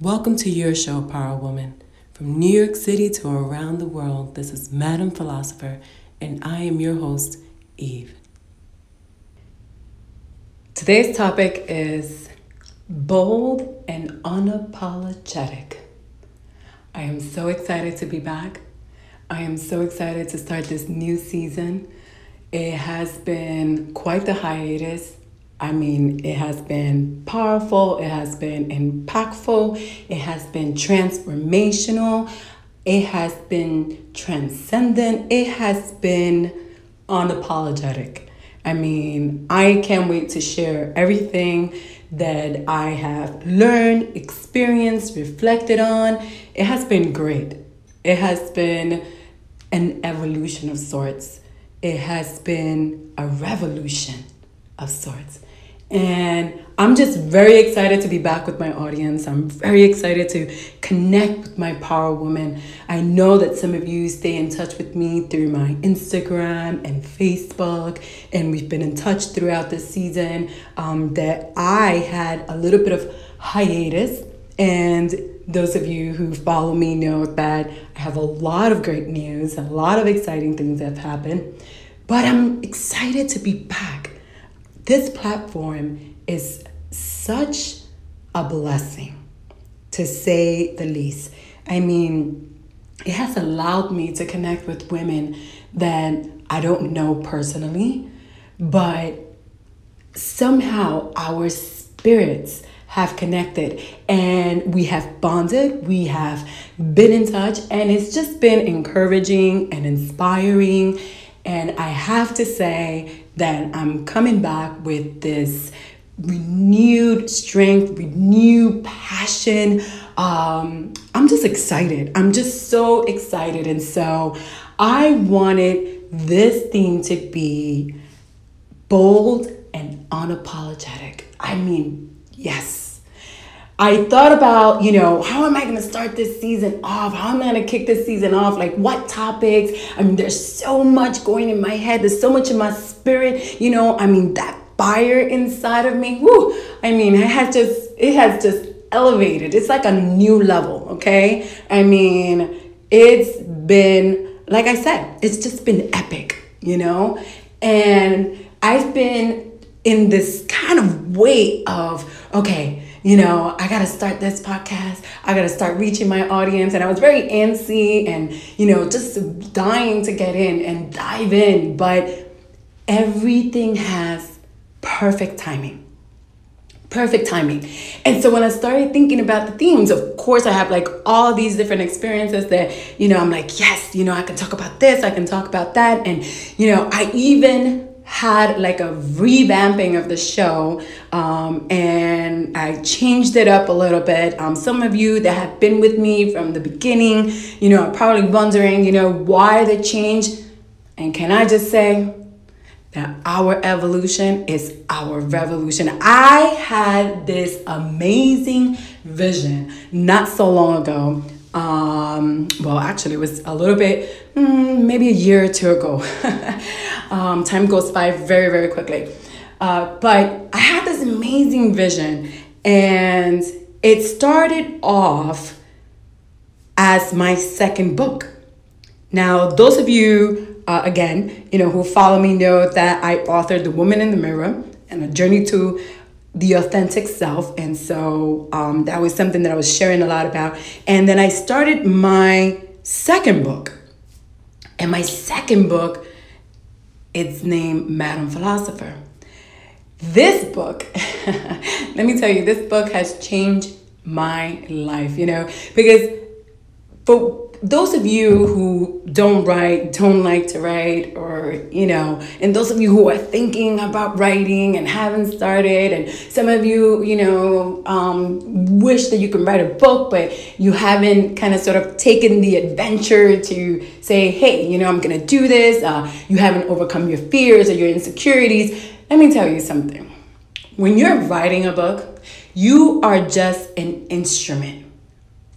Welcome to your show, Power Woman. From New York City to around the world, this is Madam Philosopher, and I am your host, Eve. Today's topic is bold and unapologetic. I am so excited to be back. I am so excited to start this new season. It has been quite the hiatus. I mean, it has been powerful, it has been impactful, it has been transformational, it has been transcendent, it has been unapologetic. I mean, I can't wait to share everything that I have learned, experienced, reflected on. It has been great. It has been an evolution of sorts. It has been a revolution of sorts. And I'm just very excited to be back with my audience. I'm very excited to connect with my power woman. I know that some of you stay in touch with me through my Instagram and Facebook, and we've been in touch throughout this season. Um, that I had a little bit of hiatus, and those of you who follow me know that I have a lot of great news, a lot of exciting things that have happened. But I'm excited to be back this platform is such a blessing, to say the least. I mean, it has allowed me to connect with women that I don't know personally, but somehow our spirits have connected and we have bonded, we have been in touch, and it's just been encouraging and inspiring. And I have to say that I'm coming back with this renewed strength, renewed passion. Um, I'm just excited. I'm just so excited. And so I wanted this theme to be bold and unapologetic. I mean, yes. I thought about, you know, how am I going to start this season off? How am I going to kick this season off? Like, what topics? I mean, there's so much going in my head. There's so much in my spirit. You know, I mean, that fire inside of me. Woo! I mean, it has just, it has just elevated. It's like a new level, okay? I mean, it's been, like I said, it's just been epic, you know? And I've been in this kind of weight of, okay, you know, I got to start this podcast. I got to start reaching my audience. And I was very antsy and, you know, just dying to get in and dive in. But everything has perfect timing. Perfect timing. And so when I started thinking about the themes, of course, I have like all these different experiences that, you know, I'm like, yes, you know, I can talk about this, I can talk about that. And, you know, I even had like a revamping of the show um, and I changed it up a little bit. Um, some of you that have been with me from the beginning, you know, are probably wondering, you know, why the change. And can I just say that our evolution is our revolution? I had this amazing vision not so long ago um, well, actually, it was a little bit, mm, maybe a year or two ago. um, time goes by very, very quickly. Uh, but I had this amazing vision, and it started off as my second book. Now, those of you, uh, again, you know, who follow me know that I authored The Woman in the Mirror and a journey to the authentic self. And so um, that was something that I was sharing a lot about. And then I started my second book. And my second book, it's named Madam Philosopher. This book, let me tell you, this book has changed my life, you know, because for those of you who don't write, don't like to write, or, you know, and those of you who are thinking about writing and haven't started, and some of you, you know, um, wish that you can write a book, but you haven't kind of sort of taken the adventure to say, hey, you know, I'm to do this. Uh, you haven't overcome your fears or your insecurities. Let me tell you something. When you're writing a book, you are just an instrument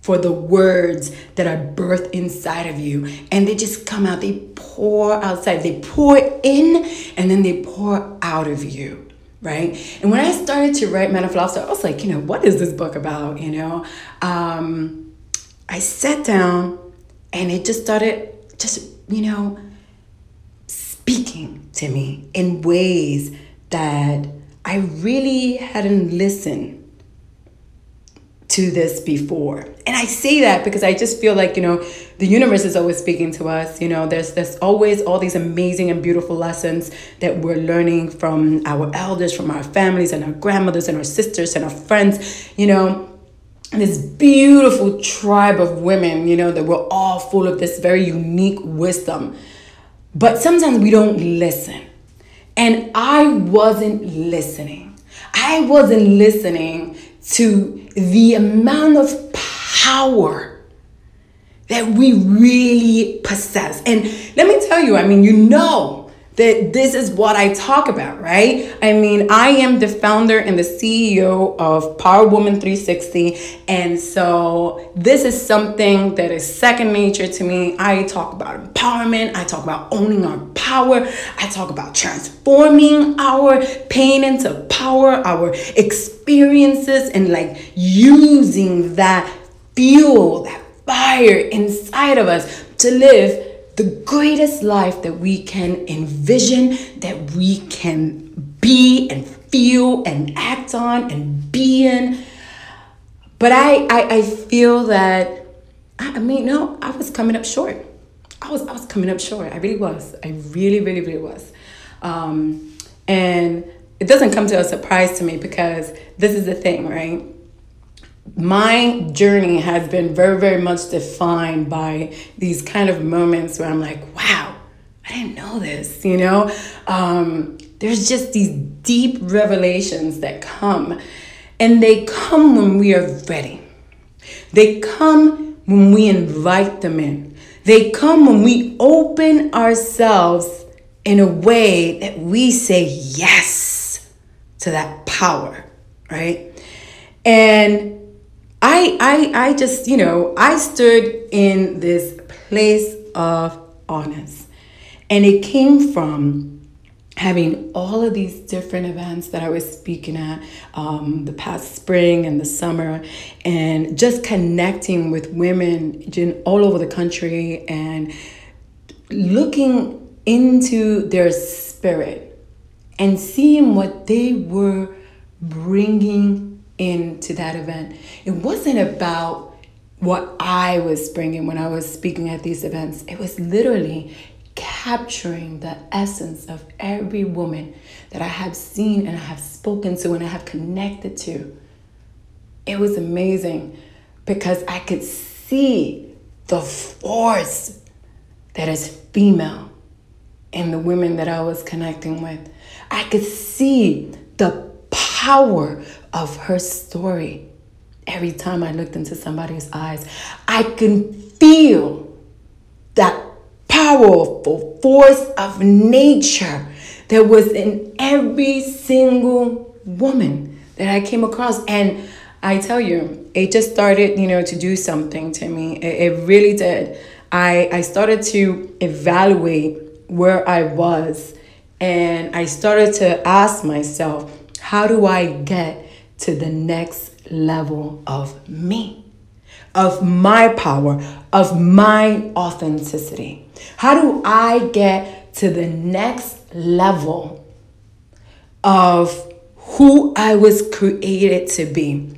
for the words that are birthed inside of you. And they just come out, they pour outside, they pour in, and then they pour out of you. right? And when I started to write Lobster, I was like, you know, what is this book about? You know, um, I sat down and it just started, just you know, speaking to me in ways that I really hadn't listened to this before. And I say that because I just feel like, you know, the universe is always speaking to us. You know, there's there's always all these amazing and beautiful lessons that we're learning from our elders, from our families and our grandmothers and our sisters and our friends, you know. This beautiful tribe of women, you know, that we're all full of this very unique wisdom. But sometimes we don't listen. And I wasn't listening. I wasn't listening to the amount of power that we really possess. And let me tell you, I mean, you know, that this is what I talk about, right? I mean, I am the founder and the CEO of Power Woman 360. And so this is something that is second nature to me. I talk about empowerment, I talk about owning our power, I talk about transforming our pain into power, our experiences, and like using that fuel, that fire inside of us to live the greatest life that we can envision, that we can be and feel and act on and be in. But I, I, I feel that, I mean, no, I was coming up short. I was, I was coming up short. I really was. I really, really, really was. Um, and it doesn't come to a surprise to me because this is the thing, right? My journey has been very, very much defined by these kind of moments where I'm like, wow, I didn't know this, you know? Um, there's just these deep revelations that come, and they come when we are ready. They come when we invite them in. They come when we open ourselves in a way that we say yes to that power, right? And I, I, I just, you know, I stood in this place of honest. And it came from having all of these different events that I was speaking at um, the past spring and the summer, and just connecting with women all over the country and looking into their spirit and seeing what they were bringing into that event. It wasn't about what I was bringing when I was speaking at these events. It was literally capturing the essence of every woman that I have seen and I have spoken to and I have connected to. It was amazing because I could see the force that is female in the women that I was connecting with. I could see the power of her story. Every time I looked into somebody's eyes, I can feel that powerful force of nature that was in every single woman that I came across. And I tell you, it just started, you know, to do something to me. It, it really did. I, I started to evaluate where I was and I started to ask myself, how do I get to the next level of me, of my power, of my authenticity? How do I get to the next level of who I was created to be?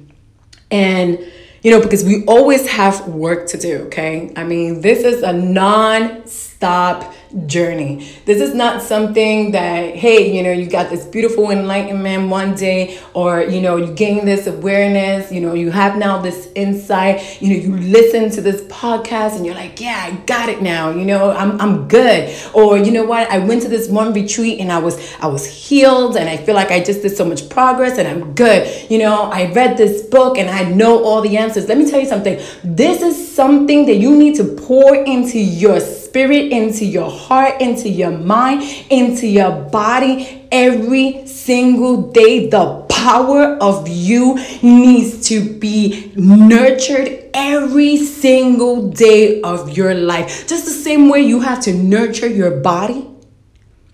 And you know, because we always have work to do, okay? I mean, this is a non stop journey. This is not something that, hey, you know, you got this beautiful enlightenment one day, or, you know, you gain this awareness, you know, you have now this insight, you know, you listen to this podcast and you're like, yeah, I got it now, you know, I'm, I'm good. Or, you know what, I went to this one retreat and I was, I was healed and I feel like I just did so much progress and I'm good. You know, I read this book and I know all the answers. Let me tell you something. This is something that you need to pour into yourself spirit, into your heart, into your mind, into your body every single day. The power of you needs to be nurtured every single day of your life. Just the same way you have to nurture your body,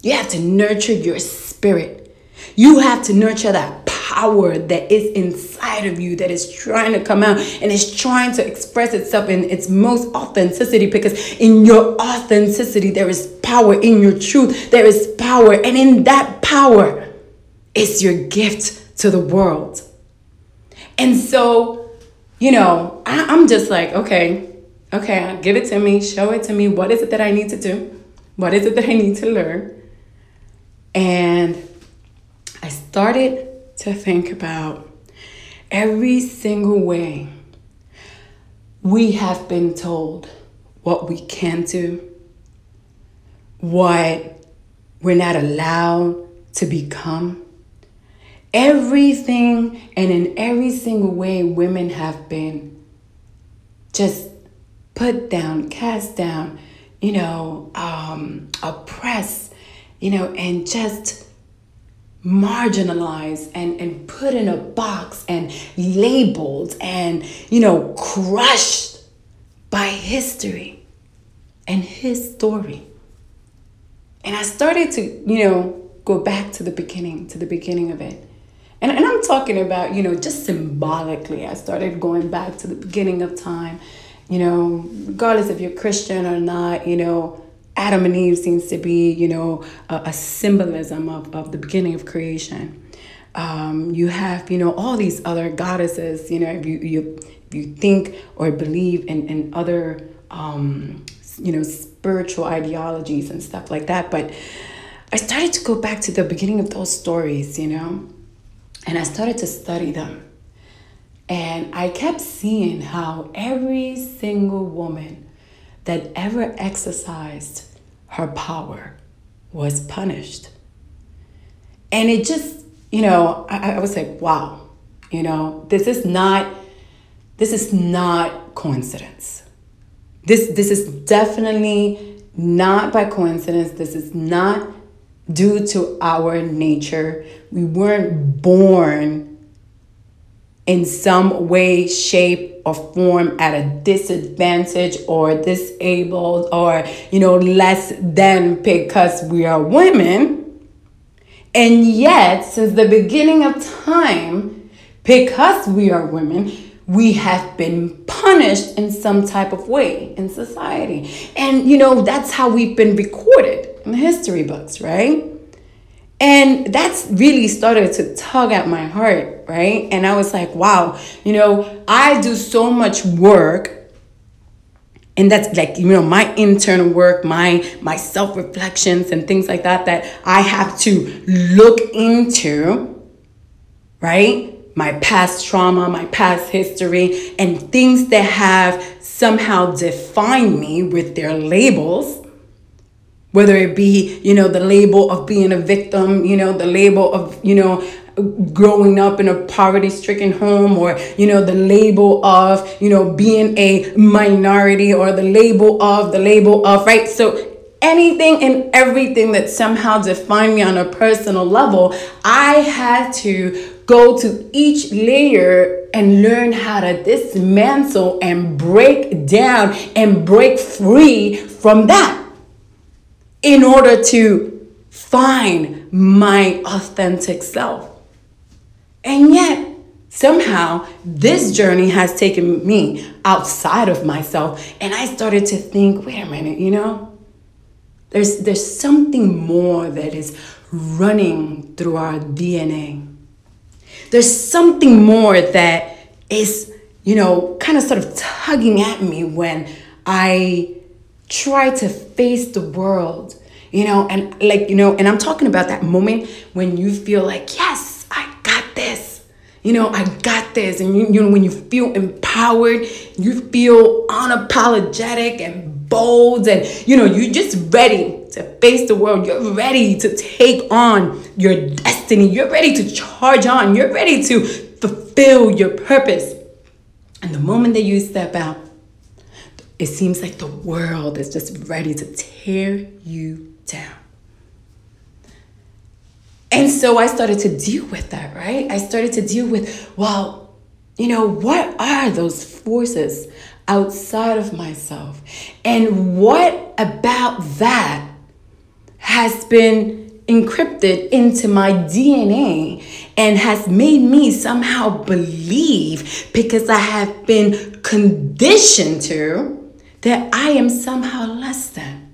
you have to nurture your spirit. You have to nurture that power that is inside of you that is trying to come out and is trying to express itself in its most authenticity because in your authenticity there is power in your truth. There is power. And in that power is your gift to the world. And so you know I, i'm just like okay okay give it to me show it to me. What is it that i need to do? What is it that i need to learn? And i started to think about every single way we have been told what we can do, what we're not allowed to become. Everything and in every single way, women have been just put down, cast down, you know, um, oppressed, you know, and just marginalized and, and put in a box and labeled and, you know, crushed by history and his story. And I started to, you know, go back to the beginning, to the beginning of it. And, and I'm talking about, you know, just symbolically, I started going back to the beginning of time, you know, regardless if you're Christian or not, you know, Adam and Eve seems to be, you know, a, a symbolism of, of the beginning of creation. Um, you have, you know, all these other goddesses, you know, if you, you, if you think or believe in, in other, um, you know, spiritual ideologies and stuff like that. But I started to go back to the beginning of those stories, you know, and I started to study them. And I kept seeing how every single woman that ever exercised her power was punished. And it just, you know, I, I was like, wow, you know, this is not this is not coincidence. This this is definitely not by coincidence. This is not due to our nature. We weren't born in some way, shape, or form at a disadvantage or disabled or, you know, less than because we are women. And yet, since the beginning of time, because we are women, we have been punished in some type of way in society. And, you know, that's how we've been recorded in the history books, right? And that's really started to tug at my heart, right? And I was like, wow, you know, I do so much work and that's like you know my internal work my my self reflections and things like that that i have to look into right my past trauma my past history and things that have somehow defined me with their labels whether it be you know the label of being a victim you know the label of you know growing up in a poverty stricken home or you know the label of you know being a minority or the label of the label of right? So anything and everything that somehow defined me on a personal level i had to go to each layer and learn how to dismantle and break down and break free from that in order to find my authentic self. And yet, somehow, this journey has taken me outside of myself, and I started to think wait a minute, you know, there's, there's something more that is running through our DNA. There's something more that is, you know, kind of sort of tugging at me when I try to face the world you know and like you know and i'm talking about that moment when you feel like yes i got this. You know i got this. And you, you know when you feel empowered you feel unapologetic and bold and you know you're just ready to face the world. You're ready to take on your destiny. You're ready to charge on. You're ready to fulfill your purpose. And the moment that you step out it seems like the world is just ready to tear you down. And so I started to deal with that, right? I started to deal with, well, you know, what are those forces outside of myself? And what about that has been encrypted into my DNA and has made me somehow believe because I have been conditioned to that I am somehow less than.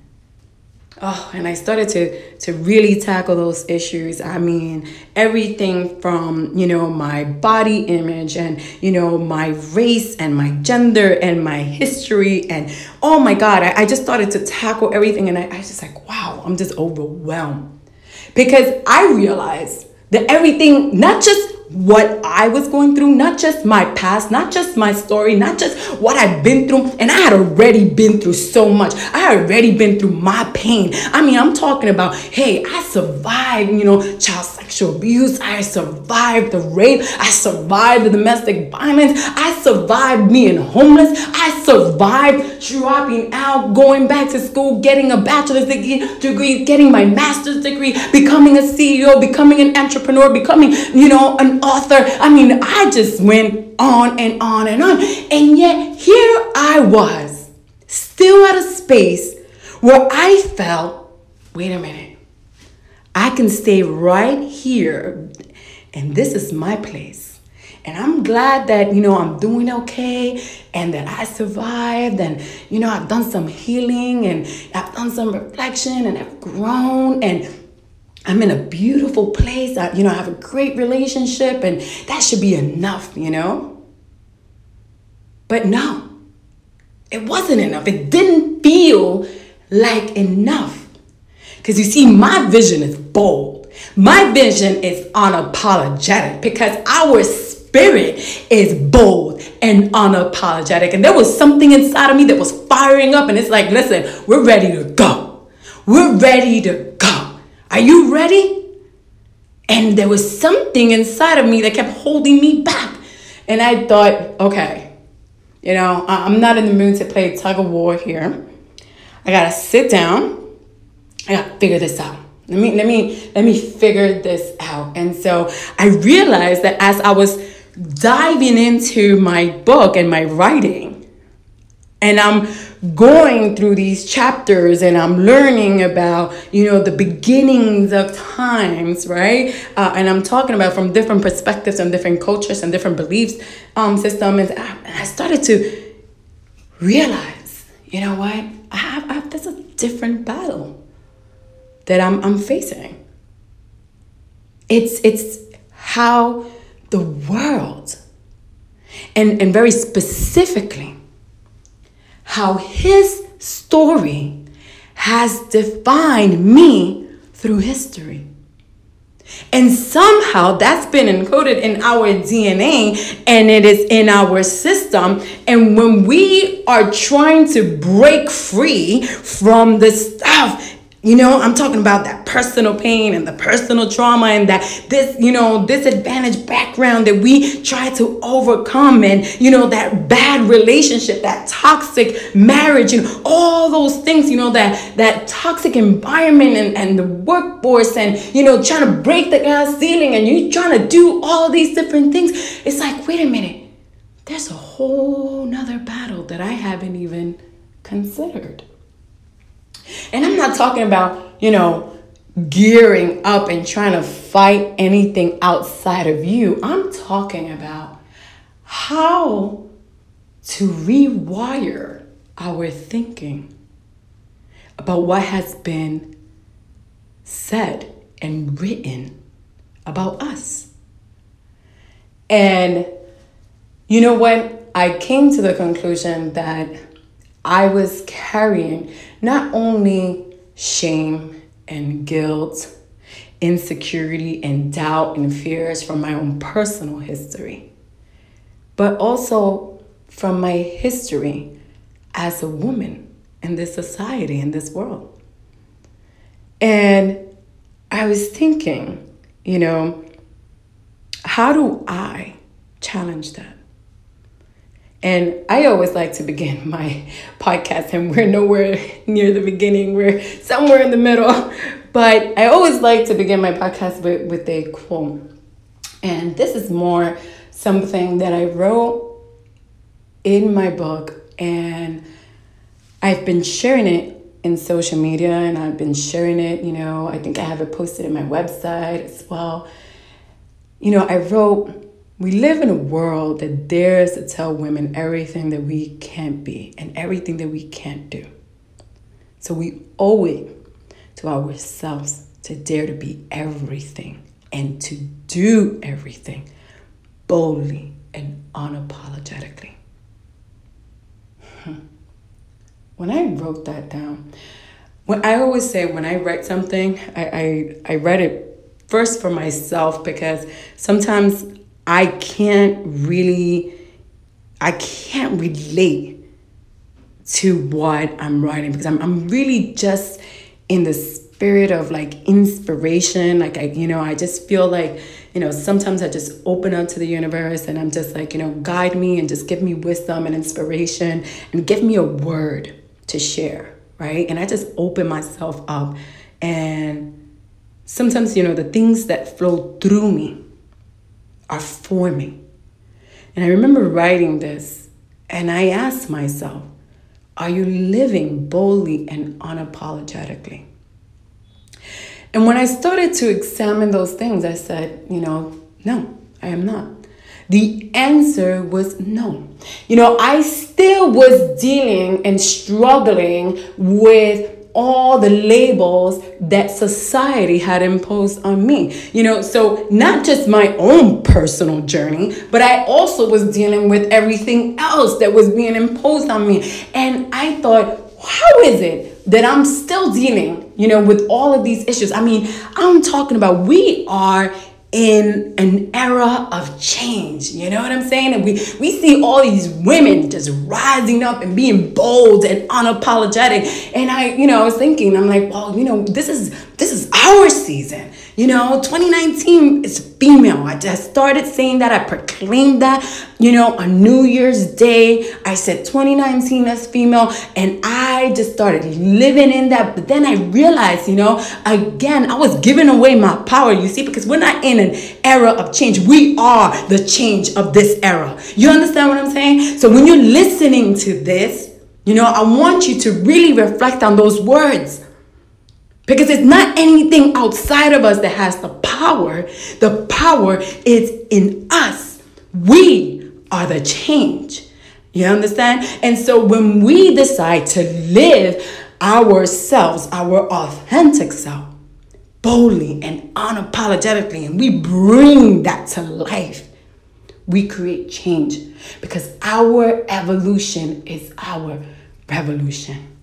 Oh, and I started to to really tackle those issues. I mean, everything from, you know, my body image and, you know, my race and my gender and my history and oh my God, I, I just started to tackle everything and I, I was just like, wow, I'm just overwhelmed. Because I realized that everything, not just what I was going through, not just my past, not just my story, not just what I've been through. And I had already been through so much. I had already been through my pain. I mean, I'm talking about, hey, I survived, you know, child sexual abuse. I survived the rape. I survived the domestic violence. I survived being homeless. I survived dropping out, going back to school, getting a bachelor's degree, getting my master's degree, becoming a CEO, becoming an entrepreneur, becoming, you know, author. I mean, I just went on and on and on. And yet, here I was, still at a space where I felt, wait a minute, I can stay right here, and this is my place. And I'm glad that, you know, I'm doing okay and that I survived and, you know, I've done some healing and I've done some reflection and I've grown and I'm in a beautiful place. I, you know, I have a great relationship, and that should be enough, you know? But no, it wasn't enough. It didn't feel like enough. Because you see, my vision is bold, my vision is unapologetic because our spirit is bold and unapologetic. And there was something inside of me that was firing up, and it's like, listen, we're ready to go. We're ready to. Are you ready? And there was something inside of me that kept holding me back. And I thought, okay, you know, I'm not in the mood to play tug of war here. I gotta sit down. I gotta figure this out. Let me let me let me figure this out. And so I realized that as I was diving into my book and my writing, and I'm going through these chapters and I'm learning about, you know, the beginnings of times, right? Uh, and I'm talking about from different perspectives and different cultures and different beliefs um, systems. And I, I started to realize, you know what? I have, I have there's a different battle that I'm, I'm facing. It's, it's how the world, and, and very specifically, how his story has defined me through history. And somehow that's been encoded in our DNA and it is in our system. And when we are trying to break free from the stuff you know, I'm talking about that personal pain and the personal trauma and that this, you know, disadvantaged background that we try to overcome and, you know, that bad relationship, that toxic marriage and all those things, you know, that that toxic environment and, and the workforce and, you know, trying to break the glass ceiling and you trying to do all these different things. It's like, wait a minute, there's a whole nother battle that I haven't even considered. And I'm not talking about, you know, gearing up and trying to fight anything outside of you. I'm talking about how to rewire our thinking about what has been said and written about us. And you know what? I came to the conclusion that I was carrying not only shame and guilt, insecurity and doubt and fears from my own personal history, but also from my history as a woman in this society, in this world. And I was thinking, you know, how do I challenge that? And I always like to begin my podcast, and we're nowhere near the beginning, we're somewhere in the middle. But I always like to begin my podcast with, with a quote. And this is more something that I wrote in my book, and I've been sharing it in social media and I've been sharing it. You know, I think I have it posted in my website as well. You know, I wrote, we live in a world that dares to tell women everything that we can't be and everything that we can't do. So we owe it to ourselves to dare to be everything and to do everything boldly and unapologetically. Hmm. When I wrote that down, when I always say when I write something, I, I, I write it first for myself because sometimes I can't really I can't relate to what I'm writing because I'm I'm really just in the spirit of like inspiration. Like I, you know, I just feel like, you know, sometimes I just open up to the universe and I'm just like, you know, guide me and just give me wisdom and inspiration and give me a word to share, right? And I just open myself up and sometimes, you know, the things that flow through me are forming. And I remember writing this and I asked myself, are you living boldly and unapologetically? And when I started to examine those things, I said, you know, no, I am not. The answer was no. You know, I still was dealing and struggling with all the labels that society had imposed on me. You know, so not just my own personal journey, but I also was dealing with everything else that was being imposed on me. And I thought, how is it that I'm still dealing, you know, with all of these issues. I mean, I'm talking about we are in an era of change. You know what I'm saying? And we, we see all these women just rising up and being bold and unapologetic. And I, you know, I was thinking, I'm like, well, you know, this is this is our season. You know, 2019 is female. I just started saying that. I proclaimed that, you know, on New Year's Day. I said 2019 as female. And I just started living in that. But then I realized, you know, again, I was giving away my power, you see, because we're not in an era of change. We are the change of this era. You understand what I'm saying? So when you're listening to this, you know, I want you to really reflect on those words. Because it's not anything outside of us that has the power. The power is in us. We are the change. You understand? And so when we decide to live ourselves, our authentic self, boldly and unapologetically, and we bring that to life, we create change because our evolution is our revolution.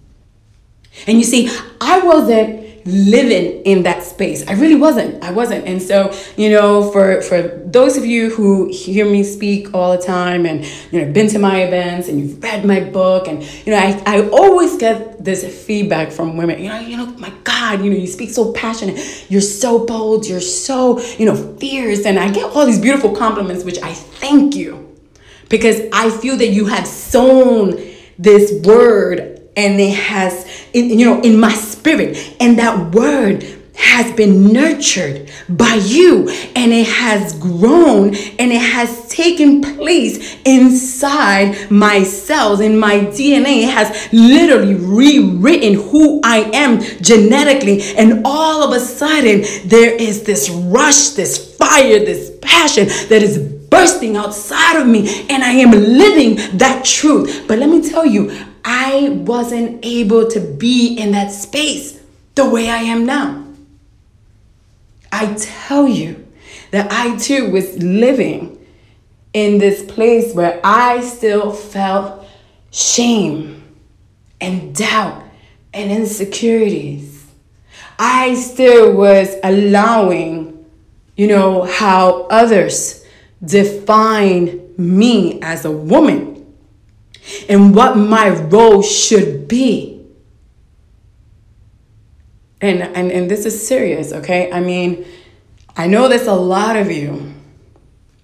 And you see, I wasn't living in that space. I really wasn't. I wasn't. And so, you know, for for those of you who hear me speak all the time and you know been to my events and you've read my book and you know, I, I always get this feedback from women, you know, you know, my God, you know, you speak so passionate, you're so bold, you're so, you know, fierce. And I get all these beautiful compliments, which I thank you. Because I feel that you have sown this word and it has you know in my spirit. And that word has been nurtured by you and it has grown and it has taken place inside my cells in my DNA it has literally rewritten who I am genetically. And all of a sudden there is this rush this fire this passion that is bursting outside of me and I am living that truth. But let me tell you I wasn't able to be in that space the way I am now. I tell you that I too was living in this place where I still felt shame and doubt and insecurities. I still was allowing, you know, how others define me as a woman and what my role should be. And, and, and this is serious, okay? I mean, I know there's a lot of you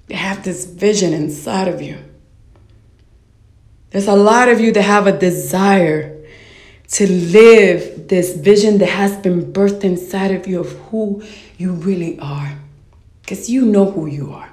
that have this vision inside of you. There's a lot of you that have a desire to live this vision that has been birthed inside of you of who you really are. Because you know who you are.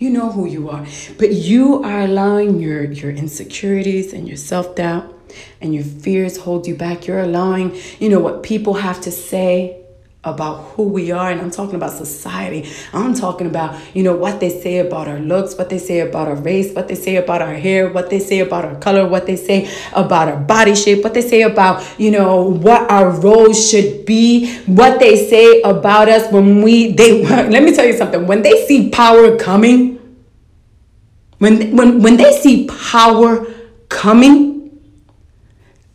You know who you are. But you are allowing your, your insecurities and your self doubt and your fears hold you back. You're allowing, you know, what people have to say about who we are and I'm talking about society. I'm talking about, you know, what they say about our looks, what they say about our race, what they say about our hair, what they say about our color, what they say about our body shape, what they say about, you know, what our roles should be, what they say about us when we they let me tell you something. When they see power coming, when when when they see power coming,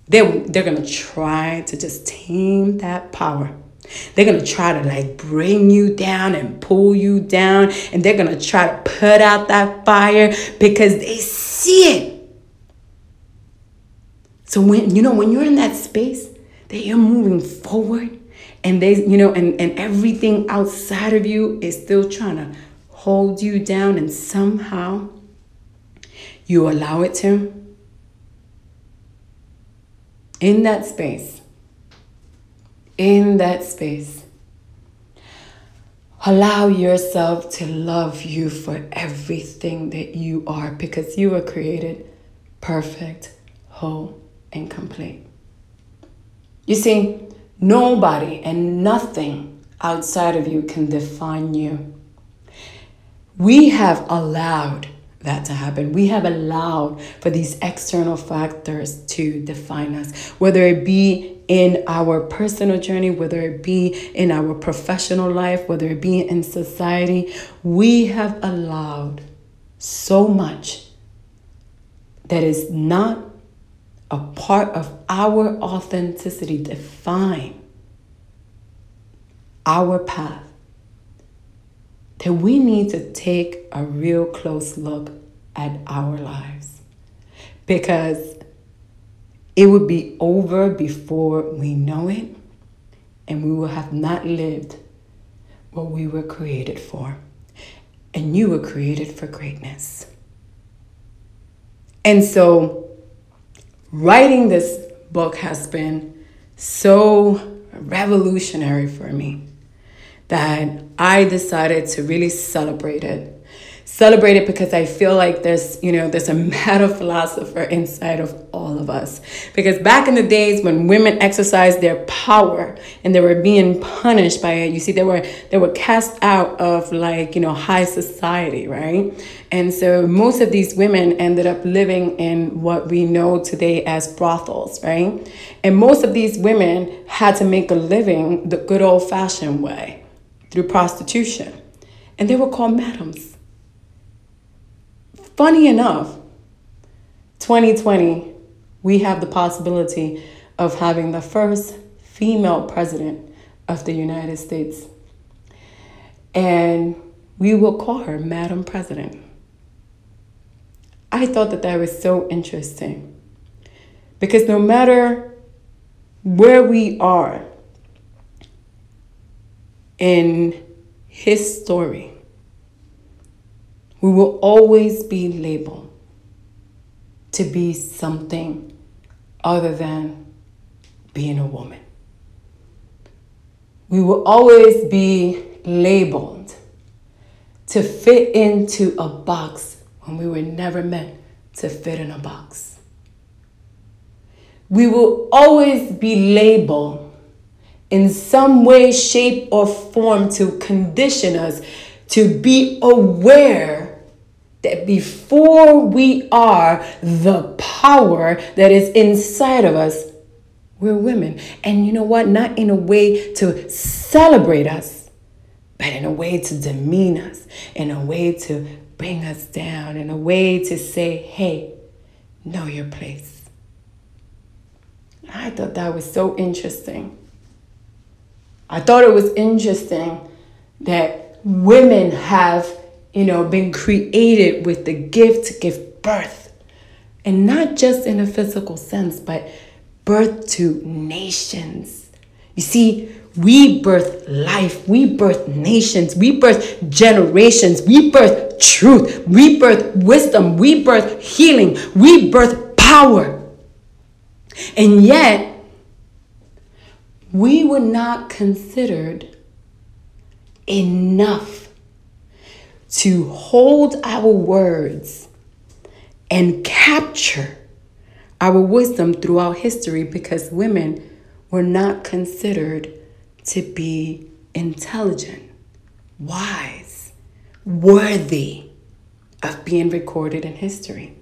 they they're going to try to just tame that power they're going to try to like bring you down and pull you down. And they're going to try to put out that fire because they see it. So when, you know, when you're in that space that you're moving forward and they, you know, and, and everything outside of you is still trying to hold you down and somehow you allow it to. In that space, in that space. Allow yourself to love you for everything that you are because you were created perfect, whole, and complete. You see, nobody and nothing outside of you can define you. We have allowed that to happen. We have allowed for these external factors to define us, whether it be in our personal journey, whether it be in our professional life, whether it be in society. We have allowed so much that is not a part of our authenticity define our path that we need to take a real close look at our lives because it would be over before we know it, and we will have not lived what we were created for. And you were created for greatness. And so, writing this book has been so revolutionary for me that I decided to really celebrate it. Celebrate it because I feel like there's, you know, there's a Madam Philosopher inside of all of us. Because back in the days when women exercised their power and they were being punished by it, you see, they were they were cast out of like, you know, high society, right? And so most of these women ended up living in what we know today as brothels, right? And most of these women had to make a living the good old fashioned way through prostitution. And they were called madams. Funny enough, 2020, we have the possibility of having the first female president of the United States. And we will call her Madam President. I thought that that was so interesting because no matter where we are in his story, we will always be labeled to be something other than being a woman. We will always be labeled to fit into a box when we were never meant to fit in a box. We will always be labeled in some way, shape, or form to condition us to be aware that before we are the power that is inside of us, we're women. And you know what? Not in a way to celebrate us, but in a way to demean us, in a way to bring us down, in a way to say, hey, know your place. I thought that was so interesting. I thought it was interesting that women have, you know, been created with the gift to give birth. And not just in a physical sense, but birth to nations. You see, we birth life, we birth nations, we birth generations, we birth truth, we birth wisdom, we birth healing, we birth power. And yet, we were not considered enough to hold our words and capture our wisdom throughout history because women were not considered to be intelligent, wise, worthy of being recorded in history.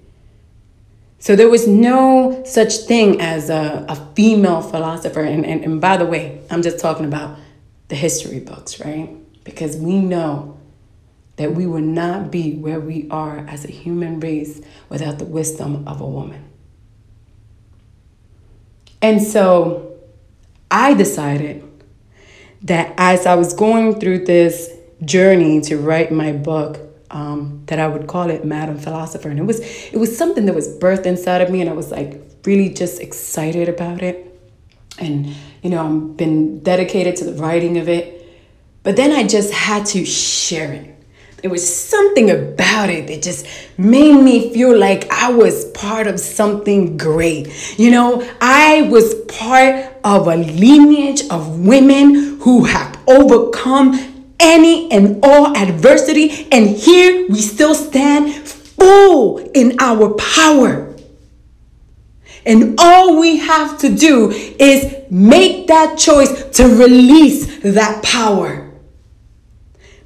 So there was no such thing as a, a female philosopher. And, and, and by the way, I'm just talking about the history books, right? Because we know that we would not be where we are as a human race without the wisdom of a woman. And so I decided that as I was going through this journey to write my book, um, that I would call it Madam Philosopher. And it was it was something that was birthed inside of me, and I was like really just excited about it. And you know, I've been dedicated to the writing of it. But then I just had to share it. There was something about it that just made me feel like I was part of something great. You know, I was part of a lineage of women who have overcome any and all adversity, and here we still stand full in our power. And all we have to do is make that choice to release that power.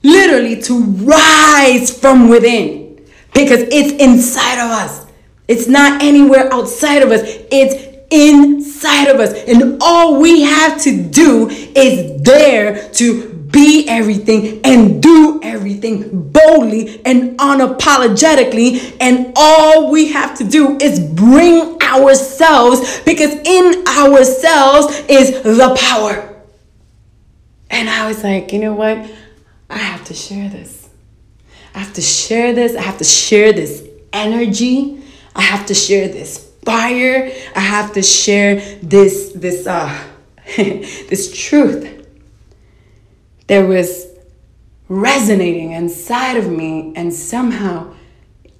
Literally, to rise from within because it's inside of us. It's not anywhere outside of us, it's inside of us. And all we have to do is dare to be everything and do everything boldly and unapologetically. And all we have to do is bring ourselves because in ourselves is the power. And I was like, you know what? I have to share this. I have to share this. I have to share this energy. I have to share this fire. I have to share this this uh this truth there was resonating inside of me and somehow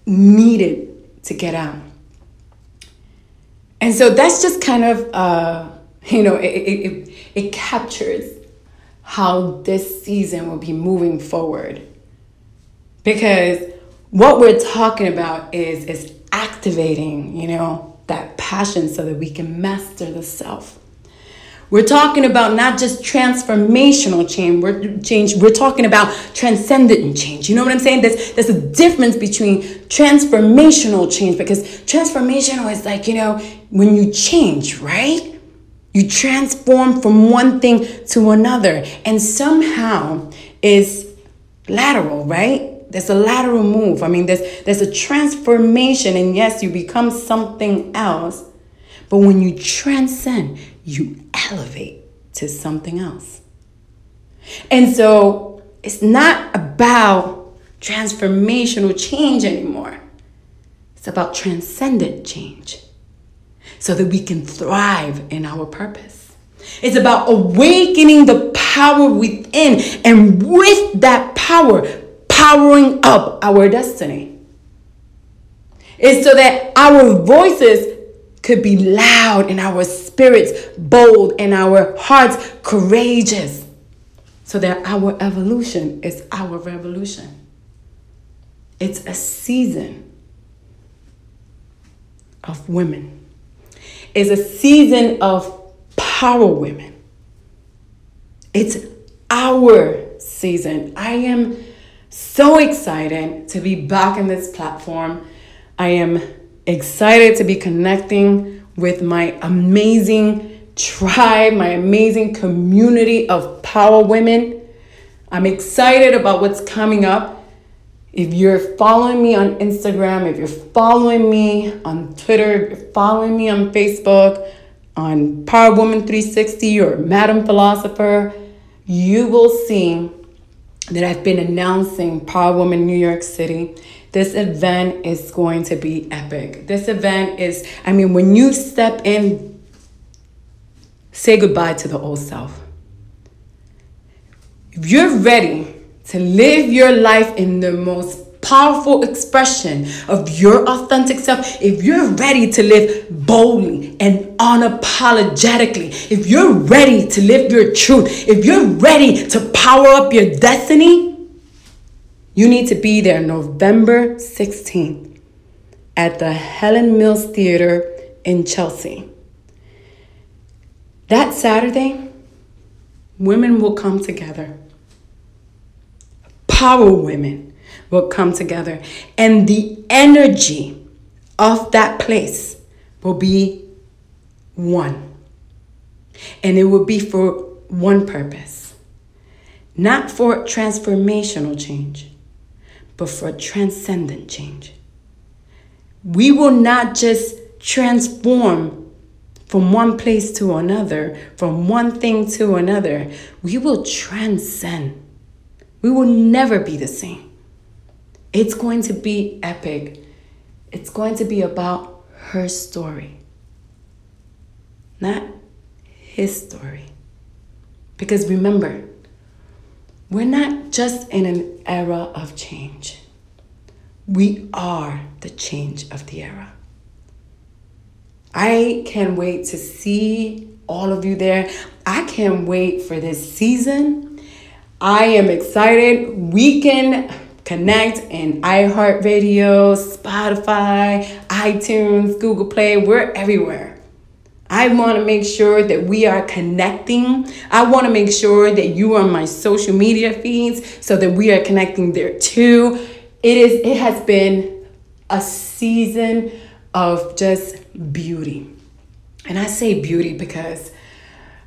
needed to get out. And so that's just kind of, uh, you know, it, it, it, captures how this season will be moving forward. Because what we're talking about is, is activating, you know, that passion so that we can master the self. We're talking about not just transformational change, we're, change, we're talking about transcendent change. You know what I'm saying? There's, there's a difference between transformational change because transformational is like, you know, when you change, right? You transform from one thing to another and somehow is lateral, right? There's a lateral move. I mean, there's there's a transformation, and yes, you become something else. But when you transcend, you elevate to something else. And so it's not about transformational change anymore. It's about transcendent change so that we can thrive in our purpose. It's about awakening the power within and with that power, powering up our destiny. It's so that our voices could be loud and our spirits bold and our hearts courageous. So that our evolution is our revolution. It's a season of women. It's a season of power women. It's our season. I am so excited to be back in this platform. I am excited to be connecting with my amazing tribe, my amazing community of power women. I'm excited about what's coming up. If you're following me on Instagram, if you're following me on Twitter, if you're following me on Facebook, on Power Woman 360 or Madam Philosopher, you will see that I've been announcing Power Woman New York City this event is going to be epic. This event is, I mean, when you step in, say goodbye to the old self. If you're ready to live your life in the most powerful expression of your authentic self, if you're ready to live boldly and unapologetically, if you're ready to live your truth, if you're ready to power up your destiny, You need to be there November 16th at the Helen Mills Theater in Chelsea. That Saturday, women will come together. Power women will come together. And the energy of that place will be one. And it will be for one purpose not for transformational change, but for a transcendent change. We will not just transform from one place to another, from one thing to another. We will transcend. We will never be the same. It's going to be epic. It's going to be about her story, not his story. Because remember, we're not just in an era of change, we are the change of the era. I can't wait to see all of you there. I can't wait for this season. I am excited. We can connect in iHeartRadio, Spotify, iTunes, Google Play. We're everywhere. I want to make sure that we are connecting. I want to make sure that you are on my social media feeds so that we are connecting there too. It is it has been a season of just beauty. And I say beauty because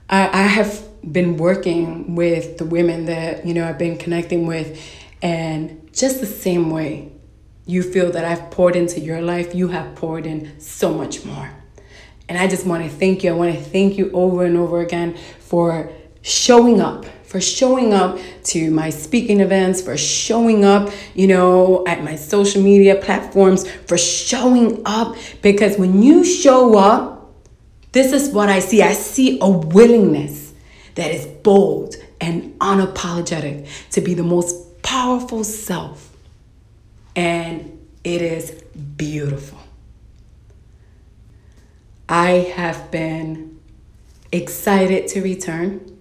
I, I have been working with the women that, you know, I've been connecting with and just the same way you feel that I've poured into your life, you have poured in so much more. And I just want to thank you. I want to thank you over and over again for showing up, for showing up to my speaking events, for showing up, you know, at my social media platforms, for showing up. Because when you show up, this is what I see. I see a willingness that is bold and unapologetic to be the most powerful self. And it is beautiful. I have been excited to return.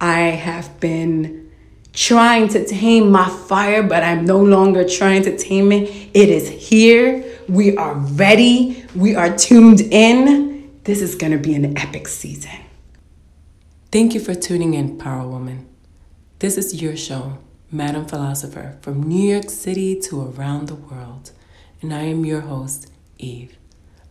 I have been trying to tame my fire, but I'm no longer trying to tame it. It is here. We are ready. We are tuned in. This is going to be an epic season. Thank you for tuning in, Power Woman. This is your show, Madam Philosopher, from New York City to around the world. And I am your host, Eve.